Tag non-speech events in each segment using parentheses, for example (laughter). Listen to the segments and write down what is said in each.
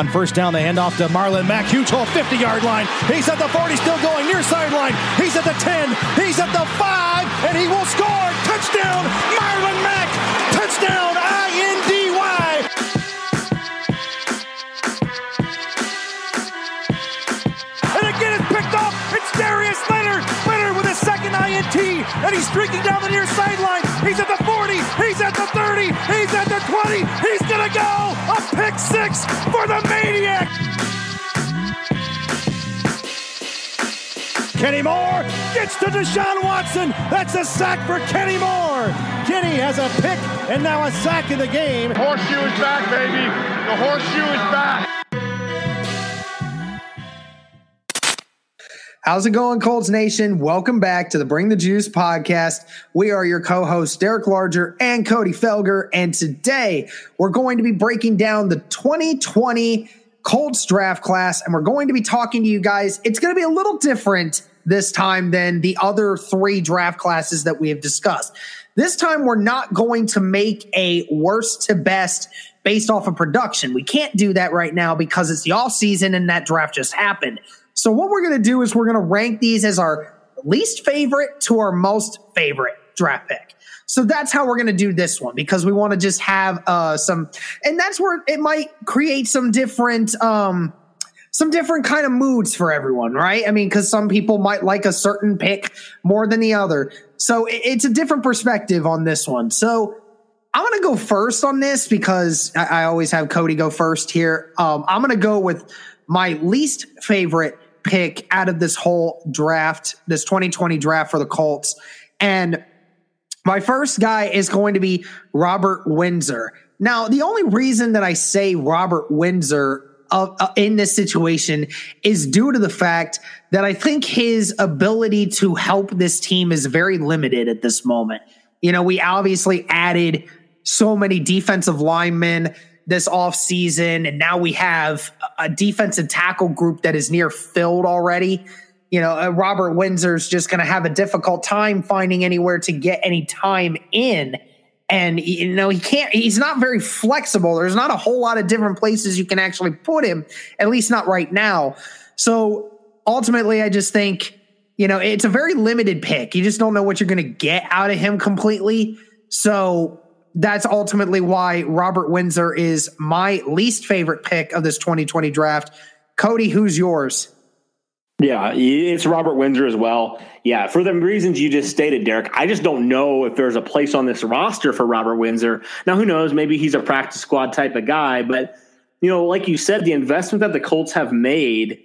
On first down, they hand off to Marlon Mack. Huge hole, 50 yard line. He's at the 40, still going near sideline. He's at the 10. He's at the 5, and he will score. Touchdown, Marlon Mack. Touchdown, I INT, and he's streaking down the near sideline. He's at the 40. He's at the 30. He's at the 20. He's to go. A pick six for the Maniac. Kenny Moore gets to Deshaun Watson. That's a sack for Kenny Moore. Kenny has a pick and now a sack in the game. Horseshoe is back, baby. The horseshoe is back. How's it going, Colts Nation? Welcome back to the Bring the Juice podcast. We are your co hosts, Derek Larger and Cody Felger. And today we're going to be breaking down the 2020 Colts draft class. And we're going to be talking to you guys. It's going to be a little different this time than the other three draft classes that we have discussed. This time we're not going to make a worst to best based off of production. We can't do that right now because it's the off season and that draft just happened. So what we're going to do is we're going to rank these as our least favorite to our most favorite draft pick. So that's how we're going to do this one because we want to just have uh, some, and that's where it might create some different, um, some different kind of moods for everyone, right? I mean, because some people might like a certain pick more than the other. So it, it's a different perspective on this one. So I'm going to go first on this because I, I, always have Cody go first here. Um, I'm going to go with my least favorite pick out of this whole draft, this 2020 draft for the Colts. And my first guy is going to be Robert Windsor. Now, the only reason that I say Robert Windsor uh, uh, in this situation is due to the fact that I think his ability to help this team is very limited at this moment. You know, we obviously added so many defensive linemen this offseason. And now we have a defensive tackle group that is near filled already. You know, uh, Robert Windsor's just going to have a difficult time finding anywhere to get any time in. And, you know, he can't, he's not very flexible. There's not a whole lot of different places you can actually put him, at least not right now. So ultimately, I just think, you know, it's a very limited pick. You just don't know what you're going to get out of him completely. So that's ultimately why Robert Windsor is my least favorite pick of this 2020 draft. Cody, who's yours? Yeah, it's Robert Windsor as well. Yeah, for the reasons you just stated, Derek, I just don't know if there's a place on this roster for Robert Windsor. Now, who knows? Maybe he's a practice squad type of guy, but you know, like you said, the investment that the Colts have made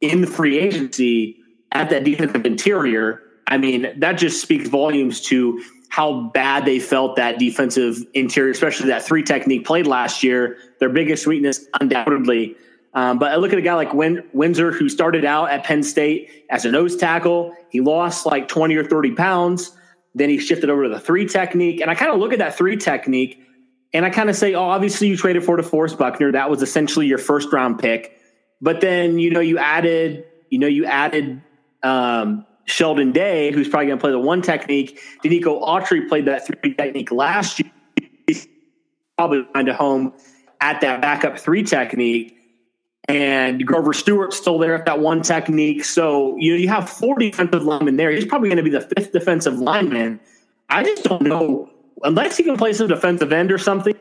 in free agency at that defensive interior, I mean, that just speaks volumes to how bad they felt that defensive interior, especially that three technique played last year. Their biggest weakness, undoubtedly. Um, but I look at a guy like Win- Windsor, who started out at Penn State as a nose tackle. He lost like 20 or 30 pounds. Then he shifted over to the three technique. And I kind of look at that three technique and I kind of say, oh, obviously you traded for DeForest Buckner. That was essentially your first round pick. But then, you know, you added, you know, you added um, Sheldon Day, who's probably going to play the one technique. Denico Autry played that three technique last year. He's probably find a home at that backup three technique. And Grover Stewart's still there at that one technique. So, you know, you have four defensive linemen there. He's probably going to be the fifth defensive lineman. I just don't know, unless he can play some defensive end or something,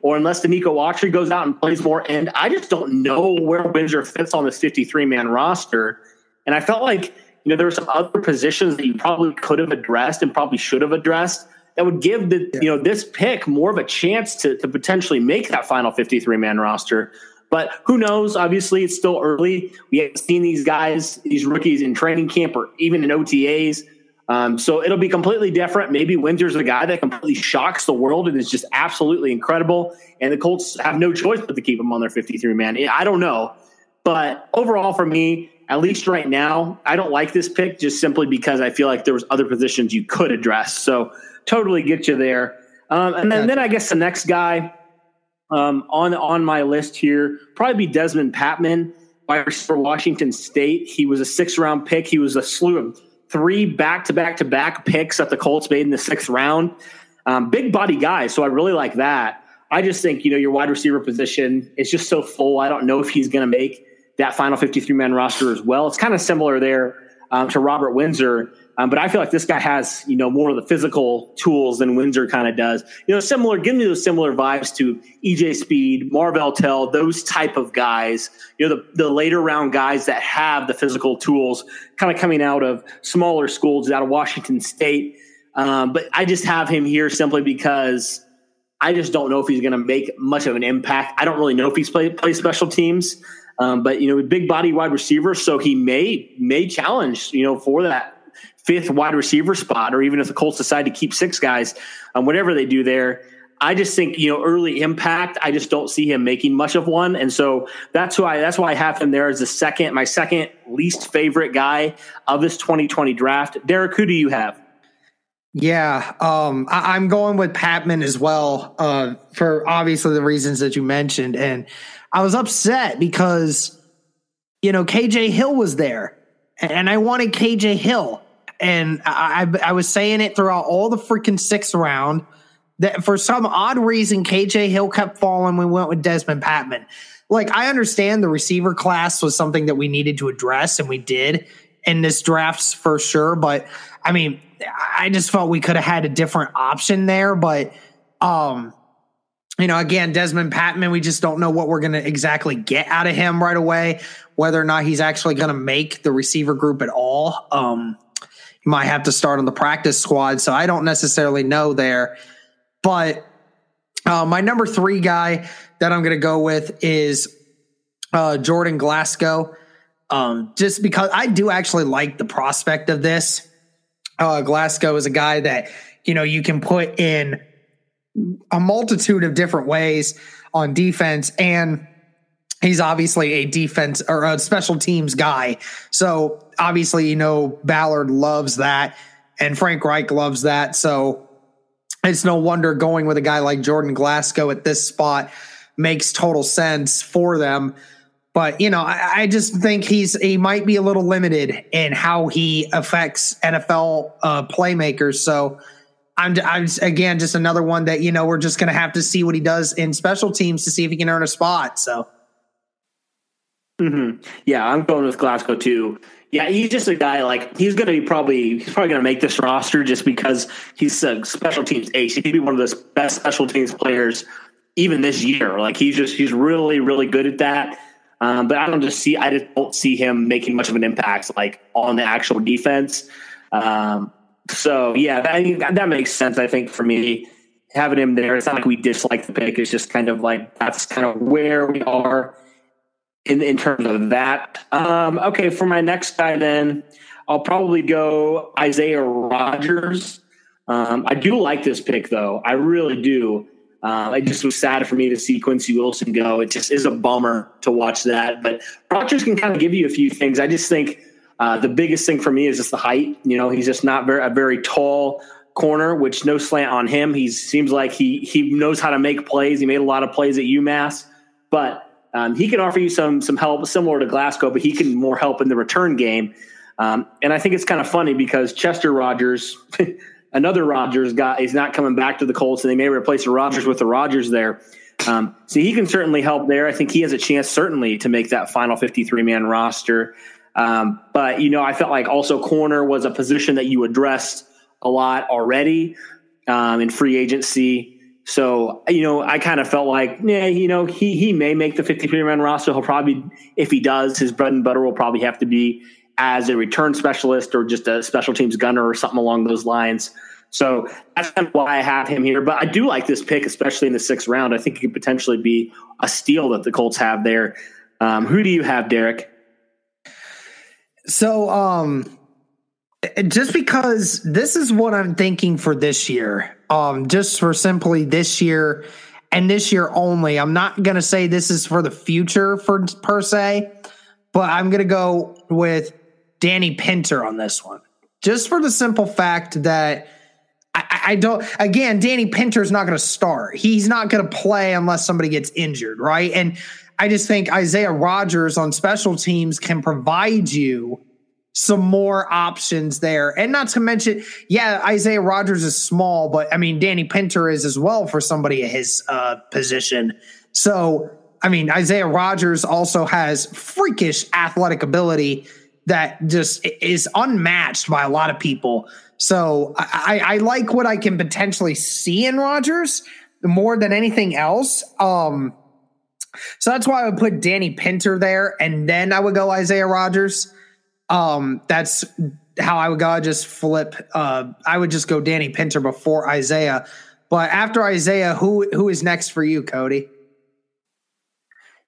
or unless Denico Autry goes out and plays more end, I just don't know where Windsor fits on this 53 man roster. And I felt like you know, there are some other positions that you probably could have addressed and probably should have addressed that would give the yeah. you know this pick more of a chance to, to potentially make that final 53 man roster. But who knows? Obviously, it's still early. We haven't seen these guys, these rookies in training camp or even in OTAs. Um, so it'll be completely different. Maybe Windsor's a guy that completely shocks the world and is just absolutely incredible. And the Colts have no choice but to keep him on their 53 man. I don't know. But overall, for me, at least right now, I don't like this pick just simply because I feel like there was other positions you could address. So totally get you there. Um, and then, then I guess the next guy um, on on my list here probably be Dezmon Patmon, for Washington State. He was a six round pick. He was a slew of three back to back to back picks that the Colts made in the sixth round. Um, big body guy, so I really like that. I just think, you know, your wide receiver position is just so full. I don't know if he's going to make that final 53 man roster as well. It's kind of similar there um, to Robert Windsor. Um, but I feel like this guy has, you know, more of the physical tools than Windsor kind of does. You know, similar, give me those similar vibes to EJ Speed, Marvell Tell, those type of guys. You know, the, the later round guys that have the physical tools kind of coming out of smaller schools out of Washington State. Um, but I just have him here simply because I just don't know if he's going to make much of an impact. I don't really know if he's played play special teams. Um, but you know, big body wide receiver, so he may may challenge you know for that fifth wide receiver spot, or even if the Colts decide to keep six guys, um, whatever they do there. I just think you know early impact. I just don't see him making much of one, and so that's why that's why I have him there as the second, my second least favorite guy of this 2020 draft. Derek, who do you have? Yeah, um, I, am going with Patmon as well uh, for obviously the reasons that you mentioned, and I was upset because you know KJ Hill was there, and I wanted KJ Hill and I, I, I was saying it throughout all the freaking sixth round that for some odd reason KJ Hill kept falling. We went with Dezmon Patmon. Like I understand the receiver class was something that we needed to address, and we did in this draft for sure. But I mean, I just felt we could have had a different option there. But um, you know, again, Dezmon Patmon, we just don't know what we're going to exactly get out of him right away, whether or not he's actually going to make the receiver group at all. Um, might have to start on the practice squad. So I don't necessarily know there. But uh, my number three guy that I'm going to go with is uh, Jordan Glasgow. Um, just because I do actually like the prospect of this. Uh, Glasgow is a guy that, you know, you can put in a multitude of different ways on defense and he's obviously a defense or a special teams guy. So obviously, you know, Ballard loves that and Frank Reich loves that. So it's no wonder going with a guy like Jordan Glasgow at this spot makes total sense for them. But you know, I, I just think he's he might be a little limited in how he affects NFL uh, playmakers. So I'm, I'm again just another one that you know we're just going to have to see what he does in special teams to see if he can earn a spot. So Mm-hmm. Yeah, I'm going with Glasgow too. Yeah, he's just a guy like he's going to be probably he's probably going to make this roster just because he's a special teams ace. He could be one of the best special teams players even this year. Like he's just he's really really good at that. Um, but I don't just see I just don't see him making much of an impact like on the actual defense. Um, so yeah, that that makes sense. I think for me having him there, it's not like we dislike the pick. It's just kind of like that's kind of where we are in in terms of that. Um, okay, for my next guy, then I'll probably go Isaiah Rodgers. Um, I do like this pick, though. I really do. Uh, it just was sad for me to see Quincy Wilson go. It just is a bummer to watch that. But Rodgers can kind of give you a few things. I just think uh, the biggest thing for me is just the height. You know, he's just not very a very tall corner, which no slant on him. He seems like he he knows how to make plays. He made a lot of plays at UMass, but um, he can offer you some some help similar to Glasgow, but he can more help in the return game. Um, and I think it's kind of funny because Chester Rogers, (laughs) another Rogers guy, is not coming back to the Colts, and they may replace the Rogers with the Rogers there. Um, so he can certainly help there. I think he has a chance certainly to make that final 53 man roster. Um, but you know, I felt like also corner was a position that you addressed a lot already um, in free agency. So, you know, I kind of felt like, yeah, you know, he he may make the 53 man roster. He'll probably, if he does, his bread and butter will probably have to be as a return specialist or just a special teams gunner or something along those lines. So that's kind of why I have him here. But I do like this pick, especially in the sixth round. I think it could potentially be a steal that the Colts have there. Um, who do you have, Derek? So, um, just because this is what I'm thinking for this year, um, just for simply this year and this year only. I'm not going to say this is for the future for per se, but I'm going to go with Danny Pinter on this one, just for the simple fact that I, I don't. Again, Danny Pinter is not going to start. He's not going to play unless somebody gets injured, right? And I just think Isaiah Rodgers on special teams can provide you some more options there. And not to mention, yeah, Isaiah Rodgers is small, but I mean, Danny Pinter is as well for somebody at his uh, position. So, I mean, Isaiah Rodgers also has freakish athletic ability that just is unmatched by a lot of people. So I, I like what I can potentially see in Rodgers more than anything else. Um, so that's why I would put Danny Pinter there, and then I would go Isaiah Rodgers. Um, that's how I would go. I just flip. Uh, I would just go Danny Pinter before Isaiah. But after Isaiah, who who is next for you, Cody?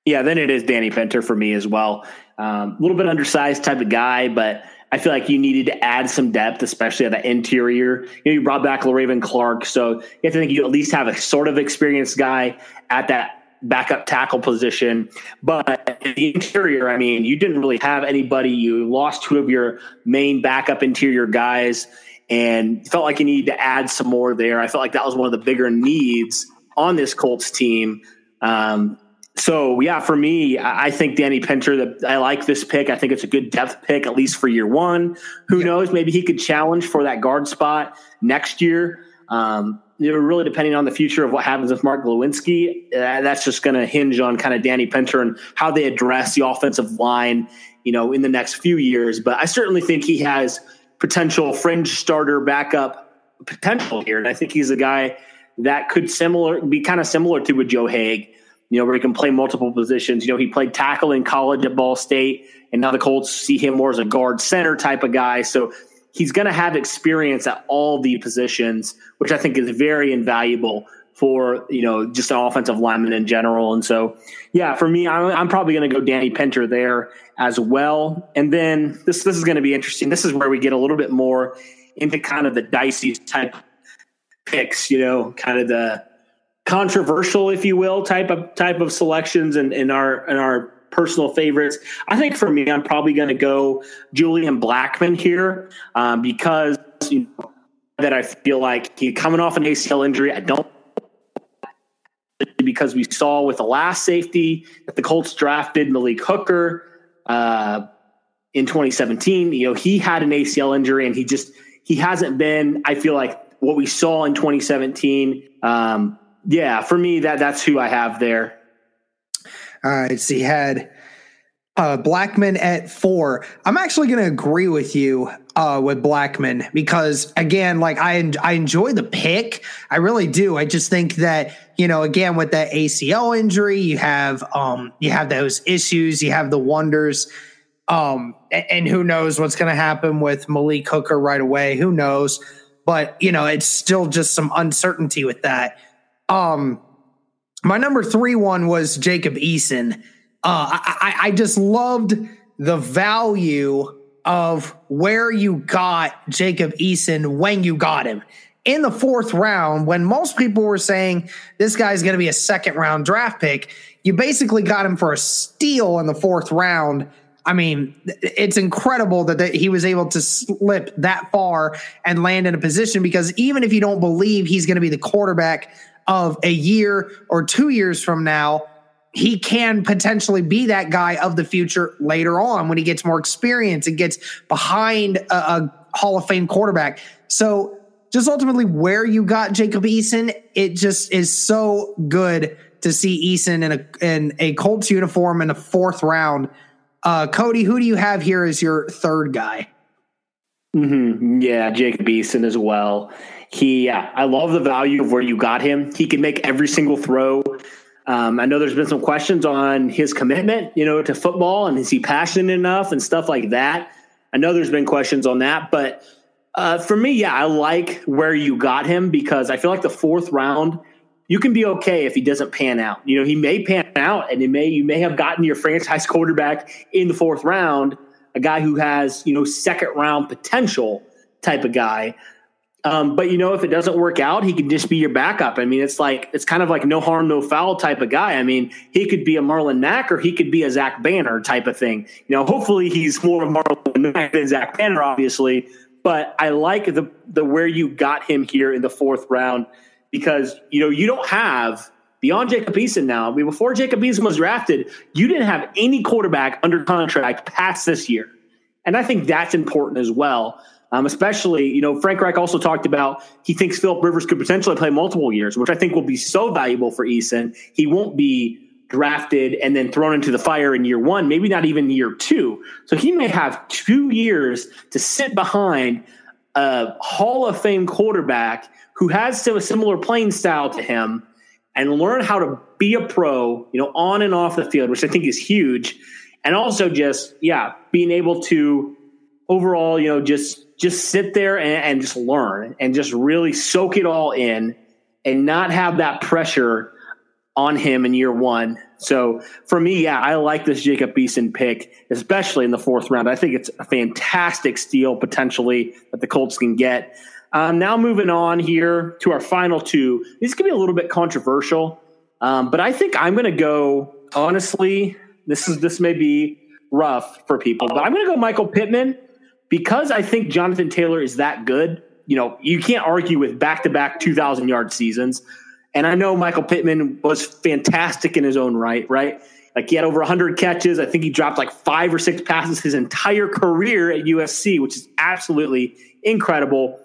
Yeah, then it is Danny Pinter for me as well. A um, little bit undersized type of guy, but I feel like you needed to add some depth, especially at the interior. You know, you brought back Le'Raven Clark, so you have to think you at least have a sort of experienced guy at that backup tackle position. But the interior, I mean, you didn't really have anybody. You lost two of your main backup interior guys and felt like you needed to add some more there. I felt like that was one of the bigger needs on this Colts team. Um, so yeah, for me, I think Danny Pinter. That I like this pick. I think it's a good depth pick, at least for year one. Who knows? Maybe he could challenge for that guard spot next year. Um, you know, really depending on the future of what happens with Mark Glowinski, uh, that's just going to hinge on kind of Danny Pinter and how they address the offensive line, you know, in the next few years. But I certainly think he has potential fringe starter backup potential here, and I think he's a guy that could similar be kind of similar to with Joe Haeg, you know, where he can play multiple positions. You know, he played tackle in college at Ball State, and now the Colts see him more as a guard center type of guy. So he's going to have experience at all the positions, which I think is very invaluable for you know just an offensive lineman in general. And so, yeah, for me, I'm, I'm probably going to go Danny Pinter there as well. And then this this is going to be interesting. This is where we get a little bit more into kind of the dicey type picks. You know, kind of the controversial, if you will, type of type of selections and in, our in our personal favorites. I think for me, I'm probably going to go Julian Blackmon here um, because you know, that I feel like he coming off an ACL injury. I don't because we saw with the last safety that the Colts drafted Malik Hooker uh, in 2017. You know, he had an ACL injury and he just he hasn't been. I feel like what we saw in 2017. Um, yeah, for me, that that's who I have there. All right. So he had uh, Blackmon at four. I'm actually going to agree with you uh, with Blackmon because again, like I I enjoy the pick. I really do. I just think that you know, again with that ACL injury, you have um you have those issues. You have the wonders. Um, and who knows what's going to happen with Malik Hooker right away? Who knows? But you know, it's still just some uncertainty with that. Um, my number three one was Jacob Eason. Uh, I, I just loved the value of where you got Jacob Eason when you got him in the fourth round. When most people were saying this guy's going to be a second round draft pick, you basically got him for a steal in the fourth round. I mean, it's incredible that, that, he was able to slip that far and land in a position because even if you don't believe he's going to be the quarterback of a year or two years from now, he can potentially be that guy of the future later on when he gets more experience and gets behind a, a Hall of Fame quarterback. So, just ultimately where you got Jacob Eason, it just is so good to see Eason in a in a Colts uniform in the fourth round. Uh, Cody, who do you have here as your third guy? Mm-hmm. Yeah, Jacob Eason as well. He, yeah, I love the value of where you got him. He can make every single throw. Um, I know there's been some questions on his commitment, you know, to football and is he passionate enough and stuff like that. I know there's been questions on that, but uh, for me, yeah, I like where you got him because I feel like the fourth round, you can be okay if he doesn't pan out. You know, he may pan out, and it may you may have gotten your franchise (laughs) quarterback in the fourth round, a guy who has you know second round potential type of guy. Um, but you know, if it doesn't work out, he can just be your backup. I mean, it's like it's kind of like no harm, no foul type of guy. I mean, he could be a Marlon Mack or he could be a Zach Banner type of thing. You know, hopefully he's more of Marlon Mack than Zach Banner, obviously. But I like the the where you got him here in the fourth round because you know you don't have beyond Jacob Eason now. I mean, before Jacob Eason was drafted, you didn't have any quarterback under contract past this year. And I think that's important as well. Um, especially, you know, Frank Reich also talked about he thinks Philip Rivers could potentially play multiple years, which I think will be so valuable for Eason. He won't be drafted and then thrown into the fire in year one, maybe not even year two. So he may have two years to sit behind a Hall of Fame quarterback who has a similar playing style to him and learn how to be a pro, you know, on and off the field, which I think is huge. And also just, yeah, being able to overall, you know, just just sit there and, and just learn and just really soak it all in and not have that pressure on him in year one. So for me, yeah, I like this Jacob Eason pick, especially in the fourth round. I think it's a fantastic steal potentially that the Colts can get. Um, now moving on here to our final two. These could be a little bit controversial, um, but I think I'm going to go. Honestly, this is this may be rough for people, but I'm going to go Michael Pittman because I think Jonathan Taylor is that good. You know, you can't argue with back to back 2,000 yard seasons. And I know Michael Pittman was fantastic in his own right, right? Like he had over 100 catches. I think he dropped like five or six passes his entire career at USC, which is absolutely incredible.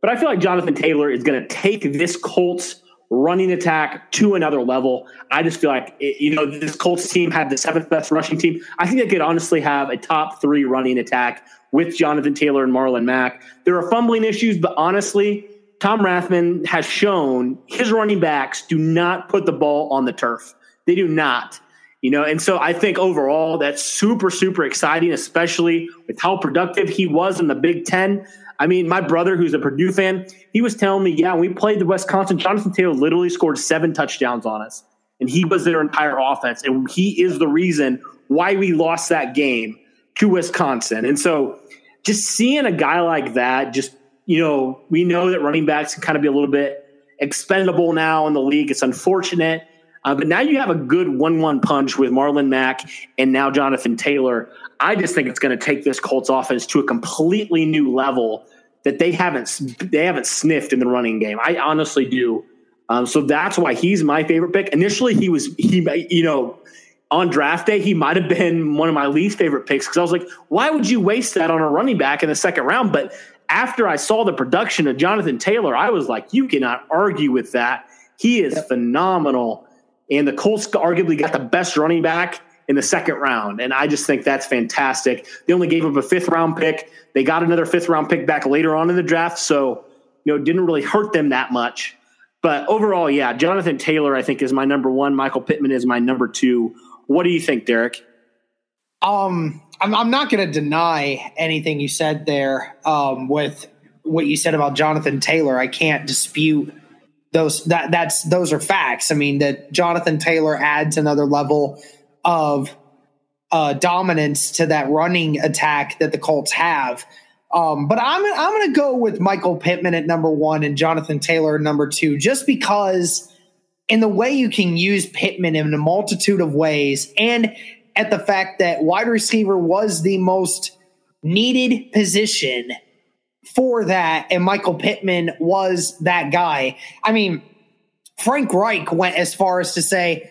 But I feel like Jonathan Taylor is going to take this Colts running attack to another level. I just feel like, it, you know, this Colts team had the seventh best rushing team. I think they could honestly have a top three running attack with Jonathan Taylor and Marlon Mack. There are fumbling issues, but honestly, Tom Rathman has shown his running backs do not put the ball on the turf. They do not. You know, and so I think overall that's super, super exciting, especially with how productive he was in the Big Ten. I mean, my brother, who's a Purdue fan, he was telling me, yeah, we played the Wisconsin, Jonathan Taylor literally scored seven touchdowns on us. And he was their entire offense. And he is the reason why we lost that game to Wisconsin. And so just seeing a guy like that, just, you know, we know that running backs can kind of be a little bit expendable now in the league. It's unfortunate. Uh, but now you have a good 1 1 punch with Marlon Mack and now Jonathan Taylor. I just think it's going to take this Colts offense to a completely new level that they haven't they haven't sniffed in the running game. I honestly do. Um, so that's why he's my favorite pick. Initially, he was he you know on draft day, he might have been one of my least favorite picks because I was like, why would you waste that on a running back in the second round? But after I saw the production of Jonathan Taylor, I was like, you cannot argue with that. He is yep. phenomenal. And the Colts arguably got the best running back in the second round. And I just think that's fantastic. They only gave up a fifth round pick. They got another fifth round pick back later on in the draft. So, you know, it didn't really hurt them that much. But overall, yeah, Jonathan Taylor, I think, is my number one. Michael Pittman is my number two. What do you think, Derek? Um, I'm, I'm not going to deny anything you said there um, with what you said about Jonathan Taylor. I can't dispute those. That that's those are facts. I mean that Jonathan Taylor adds another level of uh, dominance to that running attack that the Colts have. Um, but I'm I'm going to go with Michael Pittman at number one and Jonathan Taylor at number two, just because in the way you can use Pittman in a multitude of ways, and at the fact that wide receiver was the most needed position for that, and Michael Pittman was that guy. I mean, Frank Reich went as far as to say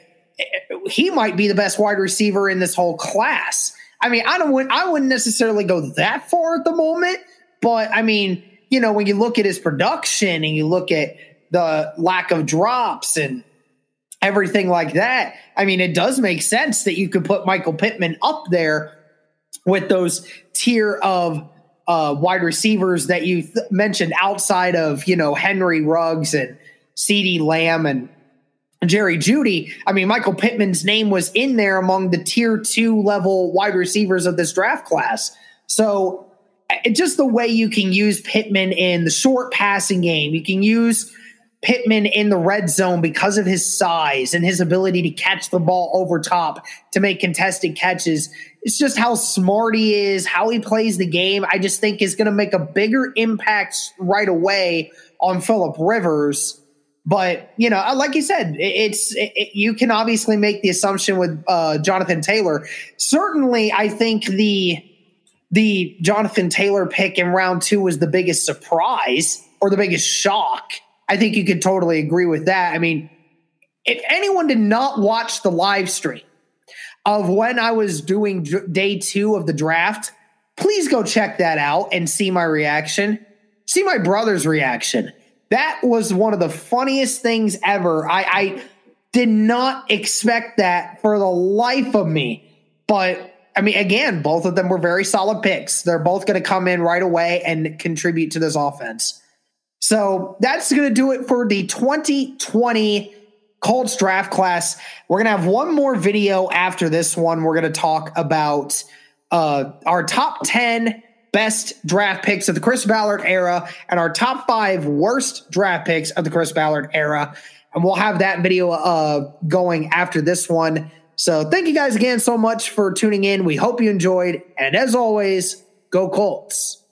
he might be the best wide receiver in this whole class. I mean, I don't I wouldn't necessarily go that far at the moment, but I mean, you know, when you look at his production and you look at the lack of drops and everything like that. I mean, it does make sense that you could put Michael Pittman up there with those tier of uh, wide receivers that you th- mentioned outside of, you know, Henry Ruggs and CeeDee Lamb and Jerry Jeudy. I mean, Michael Pittman's name was in there among the tier two level wide receivers of this draft class. So, just the way you can use Pittman in the short passing game, you can use Pittman in the red zone because of his size and his ability to catch the ball over top to make contested catches. It's just how smart he is, how he plays the game. I just think is going to make a bigger impact right away on Philip Rivers. But you know, like you said, it's it, you can obviously make the assumption with uh, Jonathan Taylor. Certainly, I think the the Jonathan Taylor pick in round two was the biggest surprise or the biggest shock I think you could totally agree with that. I mean, if anyone did not watch the live stream of when I was doing day two of the draft, please go check that out and see my reaction. See my brother's reaction. That was one of the funniest things ever. I, I did not expect that for the life of me. But I mean, again, both of them were very solid picks. They're both going to come in right away and contribute to this offense. So that's going to do it for the 2020 Colts draft class. We're going to have one more video after this one. We're going to talk about uh, our top 10 best draft picks of the Chris Ballard era and our top five worst draft picks of the Chris Ballard era. And we'll have that video uh, going after this one. So thank you guys again so much for tuning in. We hope you enjoyed. And as always, go Colts.